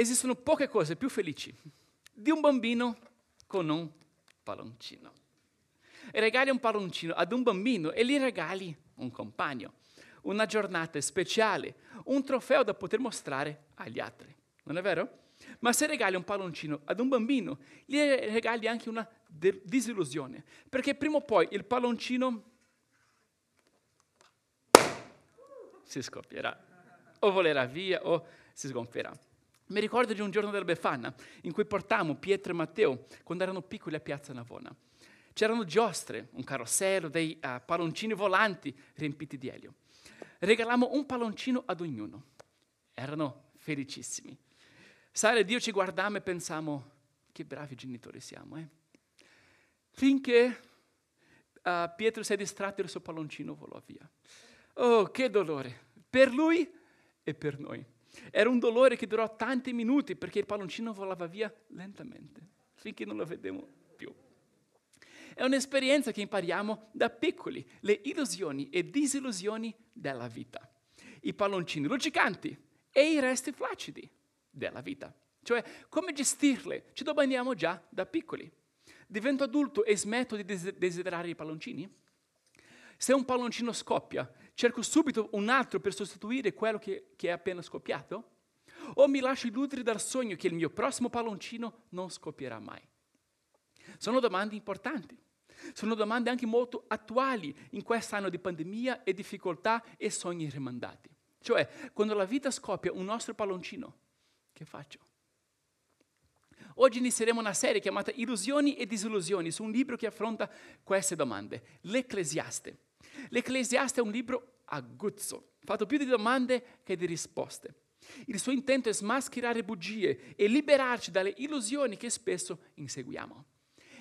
Esistono poche cose più felici di un bambino con un palloncino. Regali un palloncino ad un bambino e gli regali un compagno, una giornata speciale, un trofeo da poter mostrare agli altri. Non è vero? Ma se regali un palloncino ad un bambino, gli regali anche una disillusione, perché prima o poi il palloncino si scoppierà, o volerà via o si sgonfierà. Mi ricordo di un giorno della Befana in cui portammo Pietro e Matteo quando erano piccoli a Piazza Navona. C'erano giostre, un carrossello, dei uh, palloncini volanti riempiti di elio. Regalammo un palloncino ad ognuno. Erano felicissimi. Sara e Dio ci guardammo e pensammo, che bravi genitori siamo, eh? Finché uh, Pietro si è distratto e il suo palloncino volò via. Oh, che dolore, per lui e per noi. Era un dolore che durò tanti minuti perché il palloncino volava via lentamente, finché non lo vedemmo più. È un'esperienza che impariamo da piccoli, le illusioni e disillusioni della vita. I palloncini luccicanti e i resti flacidi della vita. Cioè, come gestirle? Ci domandiamo già da piccoli. Divento adulto e smetto di desiderare i palloncini? Se un palloncino scoppia, cerco subito un altro per sostituire quello che, che è appena scoppiato? O mi lascio illudere dal sogno che il mio prossimo palloncino non scoppierà mai? Sono domande importanti. Sono domande anche molto attuali in quest'anno di pandemia e difficoltà e sogni rimandati. Cioè, quando la vita scoppia un nostro palloncino, che faccio? Oggi inizieremo una serie chiamata Illusioni e disillusioni su un libro che affronta queste domande, l'Ecclesiaste. L'Ecclesiaste è un libro aguzzo, fatto più di domande che di risposte. Il suo intento è smascherare bugie e liberarci dalle illusioni che spesso inseguiamo.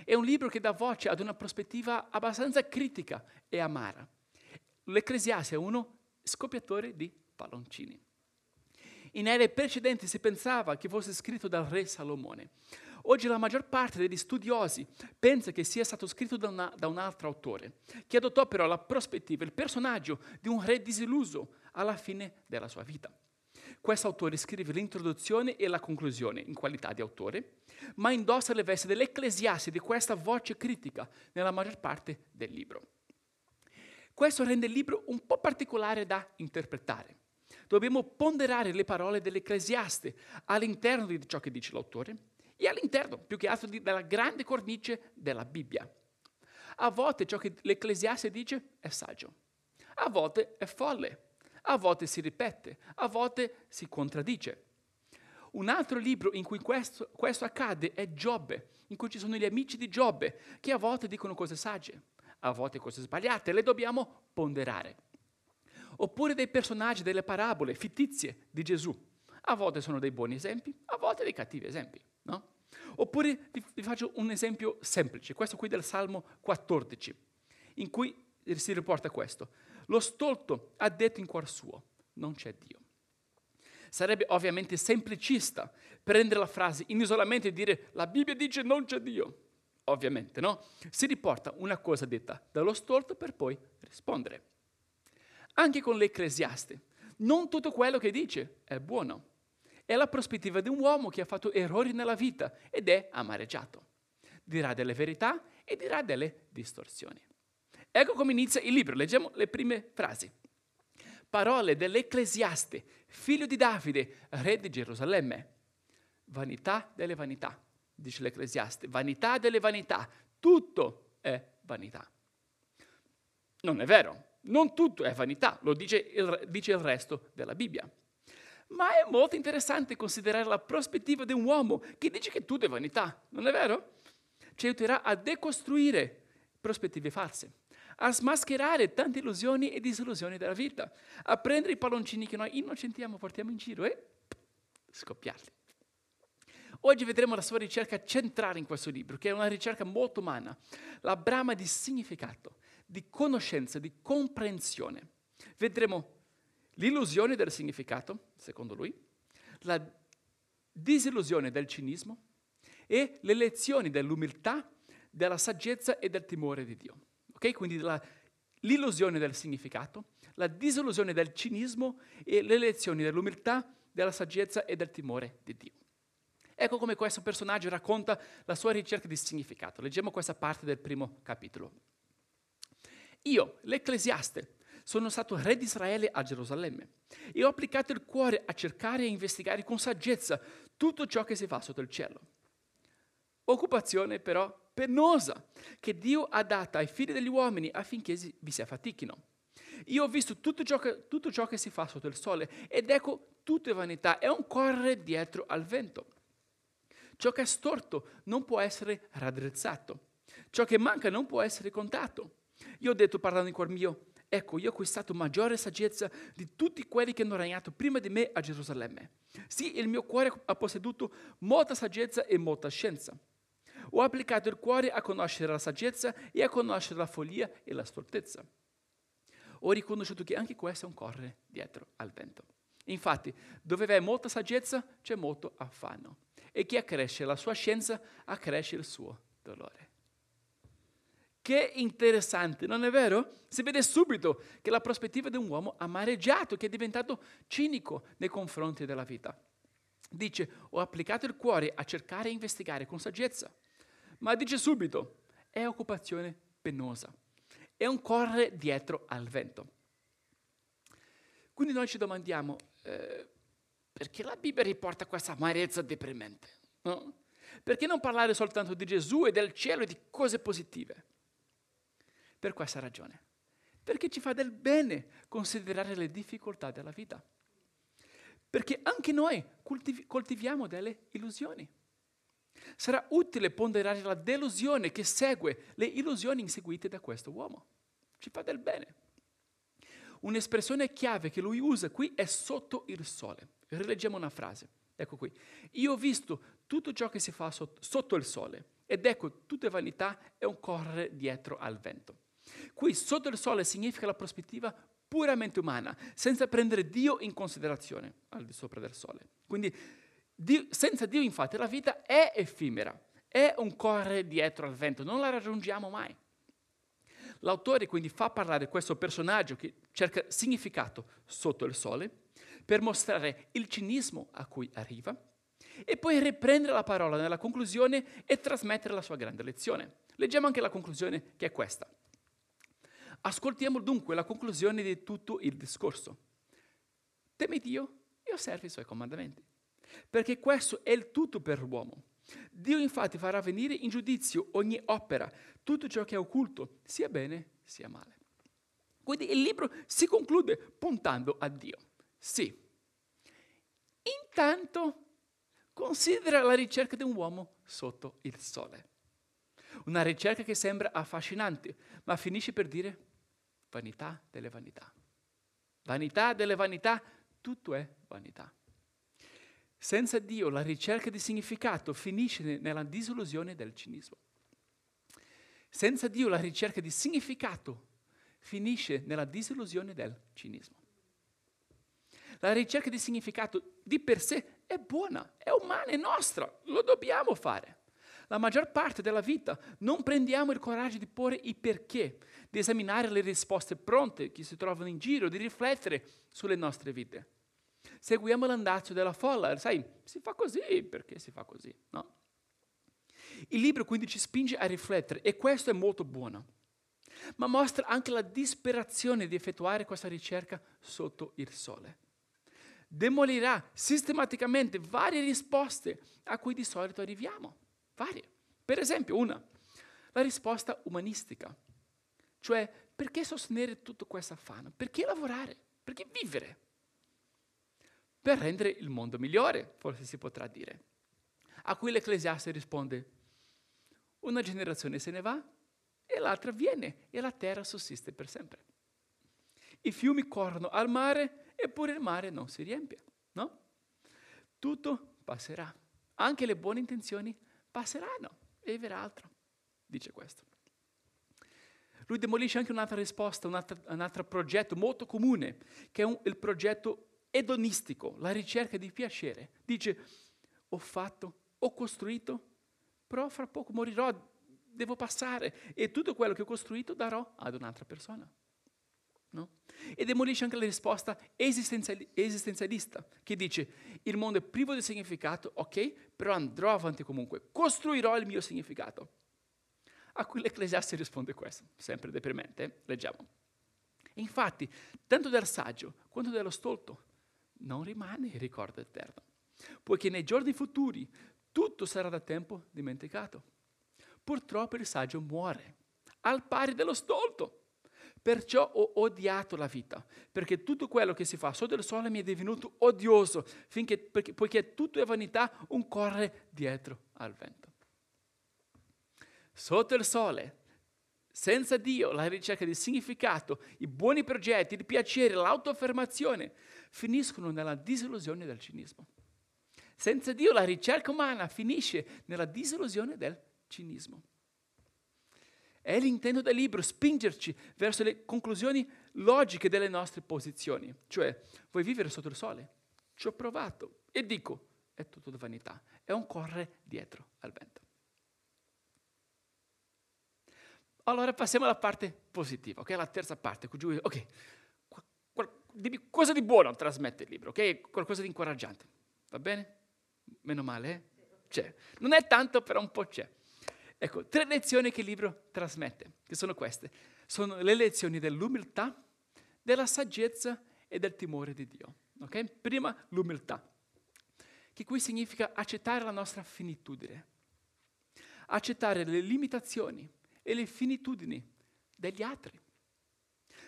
È un libro che dà voce ad una prospettiva abbastanza critica e amara. L'Ecclesiaste è uno scoppiatore di palloncini. In ere precedenti si pensava che fosse scritto dal re Salomone. Oggi la maggior parte degli studiosi pensa che sia stato scritto da, una, da un altro autore, che adottò però la prospettiva, il personaggio di un re disilluso alla fine della sua vita. Questo autore scrive l'introduzione e la conclusione in qualità di autore, ma indossa le vesti dell'ecclesiaste di questa voce critica nella maggior parte del libro. Questo rende il libro un po' particolare da interpretare. Dobbiamo ponderare le parole dell'ecclesiaste all'interno di ciò che dice l'autore e all'interno, più che altro, della grande cornice della Bibbia. A volte ciò che l'Ecclesiaste dice è saggio, a volte è folle, a volte si ripete, a volte si contraddice. Un altro libro in cui questo, questo accade è Giobbe, in cui ci sono gli amici di Giobbe, che a volte dicono cose sagge, a volte cose sbagliate, le dobbiamo ponderare. Oppure dei personaggi delle parabole fittizie di Gesù. A volte sono dei buoni esempi, a volte dei cattivi esempi. No? Oppure vi, vi faccio un esempio semplice, questo qui del Salmo 14, in cui si riporta questo. Lo stolto ha detto in cuor suo, non c'è Dio. Sarebbe ovviamente semplicista prendere la frase in isolamento e dire la Bibbia dice non c'è Dio. Ovviamente, no? Si riporta una cosa detta dallo stolto per poi rispondere. Anche con l'Ecclesiaste, non tutto quello che dice è buono è la prospettiva di un uomo che ha fatto errori nella vita ed è amareggiato. Dirà delle verità e dirà delle distorsioni. Ecco come inizia il libro, leggiamo le prime frasi. Parole dell'Ecclesiaste, figlio di Davide, re di Gerusalemme. Vanità delle vanità, dice l'Ecclesiaste, vanità delle vanità, tutto è vanità. Non è vero, non tutto è vanità, lo dice il, dice il resto della Bibbia. Ma è molto interessante considerare la prospettiva di un uomo che dice che tutto è vanità, non è vero? Ci aiuterà a decostruire prospettive false, a smascherare tante illusioni e disillusioni della vita, a prendere i palloncini che noi innocentiamo, portiamo in giro e scoppiarli. Oggi vedremo la sua ricerca centrale in questo libro, che è una ricerca molto umana, la brama di significato, di conoscenza, di comprensione. Vedremo l'illusione del significato, secondo lui, la disillusione del cinismo e le lezioni dell'umiltà, della saggezza e del timore di Dio. Ok? Quindi la, l'illusione del significato, la disillusione del cinismo e le lezioni dell'umiltà, della saggezza e del timore di Dio. Ecco come questo personaggio racconta la sua ricerca di significato. Leggiamo questa parte del primo capitolo. Io, l'ecclesiaste, sono stato re di Israele a Gerusalemme e ho applicato il cuore a cercare e investigare con saggezza tutto ciò che si fa sotto il cielo. Occupazione però penosa che Dio ha data ai figli degli uomini affinché vi si affatichino. Io ho visto tutto ciò, che, tutto ciò che si fa sotto il sole ed ecco tutto è vanità, è un correre dietro al vento. Ciò che è storto non può essere raddrizzato, ciò che manca non può essere contato. Io ho detto parlando in cuor mio, ecco, io ho acquistato maggiore saggezza di tutti quelli che hanno regnato prima di me a Gerusalemme. Sì, il mio cuore ha posseduto molta saggezza e molta scienza. Ho applicato il cuore a conoscere la saggezza e a conoscere la follia e la stoltezza. Ho riconosciuto che anche questo è un correre dietro al vento. Infatti, dove c'è molta saggezza, c'è molto affanno. E chi accresce la sua scienza, accresce il suo dolore. Che interessante, non è vero? Si vede subito che la prospettiva di un uomo amareggiato, che è diventato cinico nei confronti della vita. Dice, ho applicato il cuore a cercare e investigare con saggezza. Ma dice subito, è occupazione penosa. È un correre dietro al vento. Quindi noi ci domandiamo, eh, perché la Bibbia riporta questa amarezza deprimente? No? Perché non parlare soltanto di Gesù e del cielo e di cose positive? Per questa ragione. Perché ci fa del bene considerare le difficoltà della vita. Perché anche noi coltiv- coltiviamo delle illusioni. Sarà utile ponderare la delusione che segue le illusioni inseguite da questo uomo. Ci fa del bene. Un'espressione chiave che lui usa qui è sotto il sole. Rileggiamo una frase. Ecco qui. Io ho visto tutto ciò che si fa sotto, sotto il sole ed ecco, tutta vanità è un correre dietro al vento. Qui sotto il sole significa la prospettiva puramente umana, senza prendere Dio in considerazione al di sopra del sole. Quindi Dio, senza Dio infatti la vita è effimera, è un correre dietro al vento, non la raggiungiamo mai. L'autore quindi fa parlare questo personaggio che cerca significato sotto il sole per mostrare il cinismo a cui arriva e poi riprendere la parola nella conclusione e trasmettere la sua grande lezione. Leggiamo anche la conclusione che è questa. Ascoltiamo dunque la conclusione di tutto il discorso. Temi Dio e osservi i suoi comandamenti, perché questo è il tutto per l'uomo. Dio infatti farà venire in giudizio ogni opera, tutto ciò che è occulto, sia bene sia male. Quindi il libro si conclude puntando a Dio. Sì. Intanto considera la ricerca di un uomo sotto il sole. Una ricerca che sembra affascinante, ma finisce per dire vanità delle vanità. Vanità delle vanità, tutto è vanità. Senza Dio la ricerca di significato finisce nella disillusione del cinismo. Senza Dio la ricerca di significato finisce nella disillusione del cinismo. La ricerca di significato di per sé è buona, è umana, è nostra, lo dobbiamo fare. La maggior parte della vita non prendiamo il coraggio di porre i perché, di esaminare le risposte pronte che si trovano in giro, di riflettere sulle nostre vite. Seguiamo l'andazzo della folla, sai, si fa così perché si fa così, no? Il libro quindi ci spinge a riflettere e questo è molto buono, ma mostra anche la disperazione di effettuare questa ricerca sotto il sole. Demolirà sistematicamente varie risposte a cui di solito arriviamo, varie. Per esempio una, la risposta umanistica, cioè perché sostenere tutto questo affanno? Perché lavorare? Perché vivere? Per rendere il mondo migliore, forse si potrà dire. A cui l'Ecclesiaste risponde, una generazione se ne va e l'altra viene e la terra sussiste per sempre. I fiumi corrono al mare eppure il mare non si riempie, no? Tutto passerà, anche le buone intenzioni passeranno e verrà altro, dice questo. Lui demolisce anche un'altra risposta, un altro, un altro progetto molto comune, che è un, il progetto edonistico, la ricerca di piacere. Dice, ho fatto, ho costruito, però fra poco morirò, devo passare e tutto quello che ho costruito darò ad un'altra persona. No? E demolisce anche la risposta esistenziali- esistenzialista, che dice il mondo è privo di significato, ok, però andrò avanti comunque, costruirò il mio significato. A cui l'Ecclesiaste risponde questo, sempre deprimente, eh? leggiamo. Infatti, tanto del saggio quanto dello stolto non rimane il ricordo eterno, poiché nei giorni futuri tutto sarà da tempo dimenticato. Purtroppo il saggio muore, al pari dello stolto. Perciò ho odiato la vita, perché tutto quello che si fa sotto il sole mi è divenuto odioso, finché, perché, poiché tutto è vanità, un corre dietro al vento. Sotto il sole, senza Dio, la ricerca di significato, i buoni progetti, il piacere, l'autoaffermazione, finiscono nella disillusione del cinismo. Senza Dio la ricerca umana finisce nella disillusione del cinismo. È l'intento del libro spingerci verso le conclusioni logiche delle nostre posizioni. Cioè, vuoi vivere sotto il sole? Ci ho provato e dico, è tutto vanità, è un correre dietro al vento. Allora passiamo alla parte positiva, ok? La terza parte, ok, dimmi cosa di buono trasmette il libro, ok? Qualcosa di incoraggiante, va bene? Meno male, eh? C'è. Non è tanto, però un po' c'è. Ecco, tre lezioni che il libro trasmette, che sono queste. Sono le lezioni dell'umiltà, della saggezza e del timore di Dio. Okay? Prima l'umiltà, che qui significa accettare la nostra finitudine, accettare le limitazioni e le finitudini degli altri,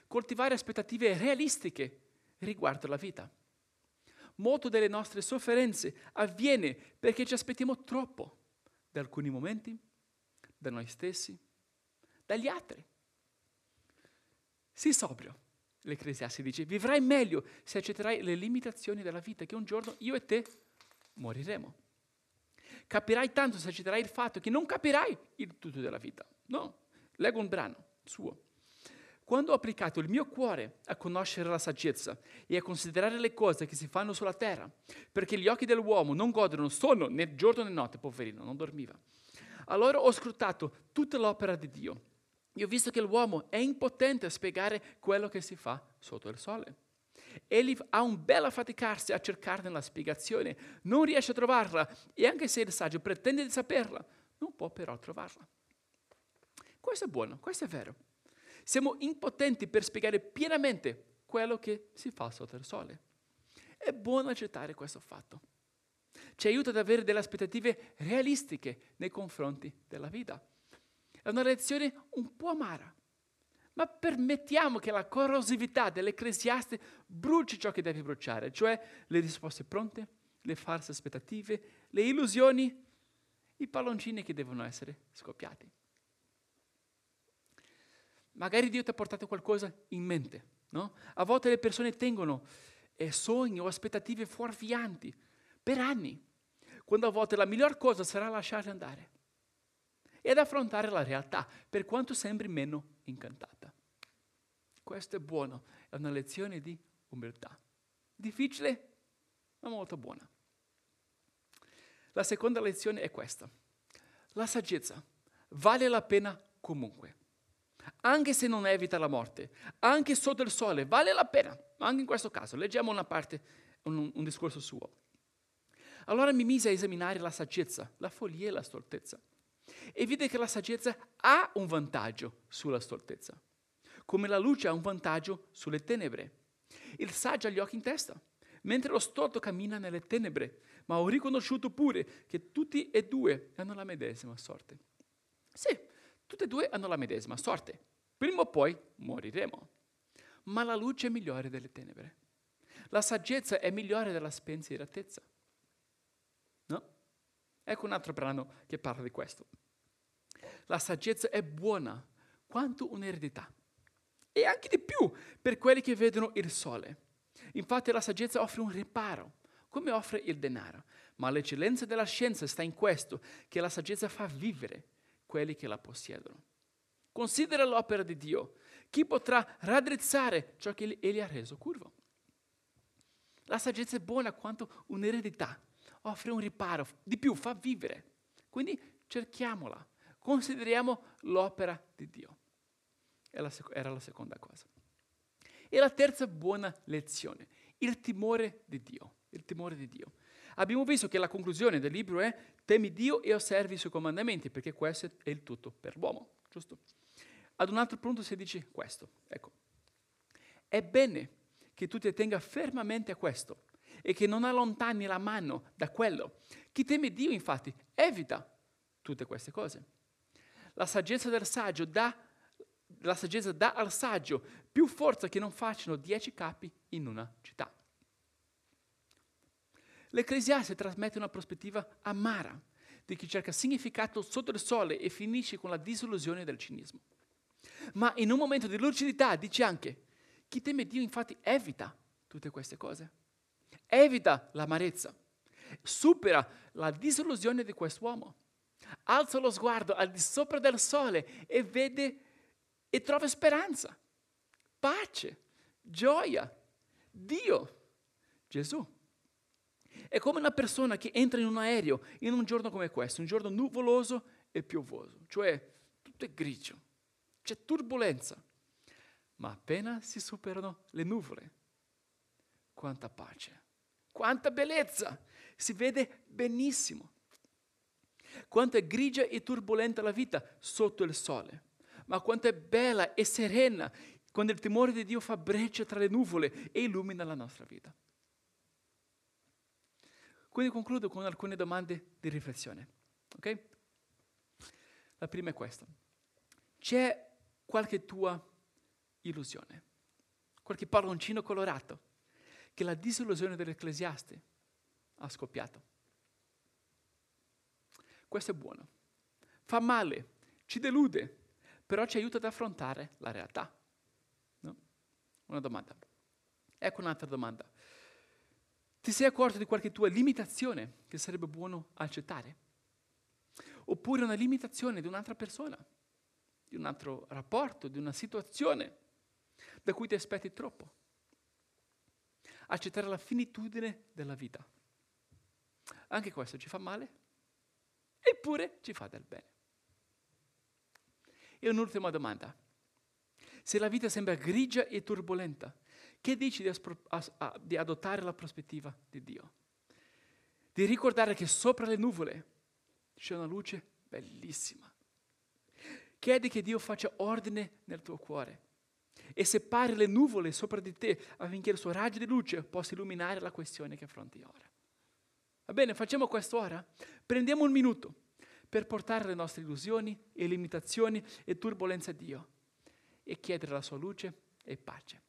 coltivare aspettative realistiche riguardo la vita. Molto delle nostre sofferenze avviene perché ci aspettiamo troppo da alcuni momenti da noi stessi, dagli altri. Sii sobrio, l'Ecclesiastes dice, vivrai meglio se accetterai le limitazioni della vita, che un giorno io e te moriremo. Capirai tanto se accetterai il fatto che non capirai il tutto della vita. No, leggo un brano suo. Quando ho applicato il mio cuore a conoscere la saggezza e a considerare le cose che si fanno sulla terra, perché gli occhi dell'uomo non godono sonno né giorno né notte, poverino, non dormiva allora ho scrutato tutta l'opera di Dio e ho visto che l'uomo è impotente a spiegare quello che si fa sotto il sole. Egli ha un bel affaticarsi a cercarne la spiegazione, non riesce a trovarla e anche se il saggio pretende di saperla, non può però trovarla. Questo è buono, questo è vero. Siamo impotenti per spiegare pienamente quello che si fa sotto il sole. È buono accettare questo fatto ci aiuta ad avere delle aspettative realistiche nei confronti della vita. È una lezione un po' amara, ma permettiamo che la corrosività dell'ecclesiaste bruci ciò che deve bruciare, cioè le risposte pronte, le false aspettative, le illusioni, i palloncini che devono essere scoppiati. Magari Dio ti ha portato qualcosa in mente, no? A volte le persone tengono eh, sogni o aspettative fuorvianti per anni quando a volte la miglior cosa sarà lasciarli andare ed affrontare la realtà, per quanto sembri meno incantata. Questo è buono, è una lezione di umiltà. Difficile, ma molto buona. La seconda lezione è questa. La saggezza vale la pena comunque. Anche se non evita la morte, anche sotto il sole, vale la pena. Anche in questo caso, leggiamo una parte, un, un discorso suo. Allora mi mise a esaminare la saggezza, la follia e la stoltezza. E vide che la saggezza ha un vantaggio sulla stoltezza, come la luce ha un vantaggio sulle tenebre. Il saggio ha gli occhi in testa, mentre lo stolto cammina nelle tenebre, ma ho riconosciuto pure che tutti e due hanno la medesima sorte. Sì, tutti e due hanno la medesima sorte. Prima o poi moriremo. Ma la luce è migliore delle tenebre. La saggezza è migliore della spensieratezza. Ecco un altro brano che parla di questo. La saggezza è buona quanto un'eredità e anche di più per quelli che vedono il sole. Infatti la saggezza offre un riparo, come offre il denaro, ma l'eccellenza della scienza sta in questo, che la saggezza fa vivere quelli che la possiedono. Considera l'opera di Dio. Chi potrà raddrizzare ciò che Egli ha reso curvo? La saggezza è buona quanto un'eredità offre un riparo, di più fa vivere. Quindi cerchiamola, consideriamo l'opera di Dio. Era la seconda cosa. E la terza buona lezione, il timore di Dio. Il timore di Dio. Abbiamo visto che la conclusione del libro è temi Dio e osservi i suoi comandamenti, perché questo è il tutto per l'uomo, giusto? Ad un altro punto si dice questo, ecco. È bene che tu ti tenga fermamente a questo e che non allontani la mano da quello. Chi teme Dio, infatti, evita tutte queste cose. La saggezza del saggio dà, la saggezza dà al saggio più forza che non facciano dieci capi in una città. L'Ecclesiaste trasmette una prospettiva amara di chi cerca significato sotto il sole e finisce con la disillusione del cinismo. Ma in un momento di lucidità dice anche, chi teme Dio infatti evita tutte queste cose, evita l'amarezza, supera la disillusione di quest'uomo, alza lo sguardo al di sopra del sole e vede e trova speranza, pace, gioia, Dio, Gesù. È come una persona che entra in un aereo in un giorno come questo, un giorno nuvoloso e piovoso, cioè tutto è grigio, c'è turbolenza, ma appena si superano le nuvole, quanta pace, quanta bellezza, si vede benissimo. Quanto è grigia e turbolenta la vita sotto il sole, ma quanto è bella e serena quando il timore di Dio fa breccia tra le nuvole e illumina la nostra vita. Quindi concludo con alcune domande di riflessione. Okay? La prima è questa. C'è qualche tua illusione, qualche palloncino colorato che la disillusione dell'ecclesiaste ha scoppiato? Questo è buono. Fa male, ci delude, però ci aiuta ad affrontare la realtà. No? Una domanda. Ecco un'altra domanda. Ti sei accorto di qualche tua limitazione che sarebbe buono accettare? Oppure una limitazione di un'altra persona, di un altro rapporto, di una situazione da cui ti aspetti troppo? Accettare la finitudine della vita. Anche questo ci fa male, eppure ci fa del bene. E un'ultima domanda. Se la vita sembra grigia e turbolenta, che dici di, aspro- as- a- di adottare la prospettiva di Dio? Di ricordare che sopra le nuvole c'è una luce bellissima. Chiedi che Dio faccia ordine nel tuo cuore e separi le nuvole sopra di te affinché il suo raggio di luce possa illuminare la questione che affronti ora. Va bene, facciamo questo ora? Prendiamo un minuto per portare le nostre illusioni e limitazioni e turbolenze a Dio e chiedere la sua luce e pace.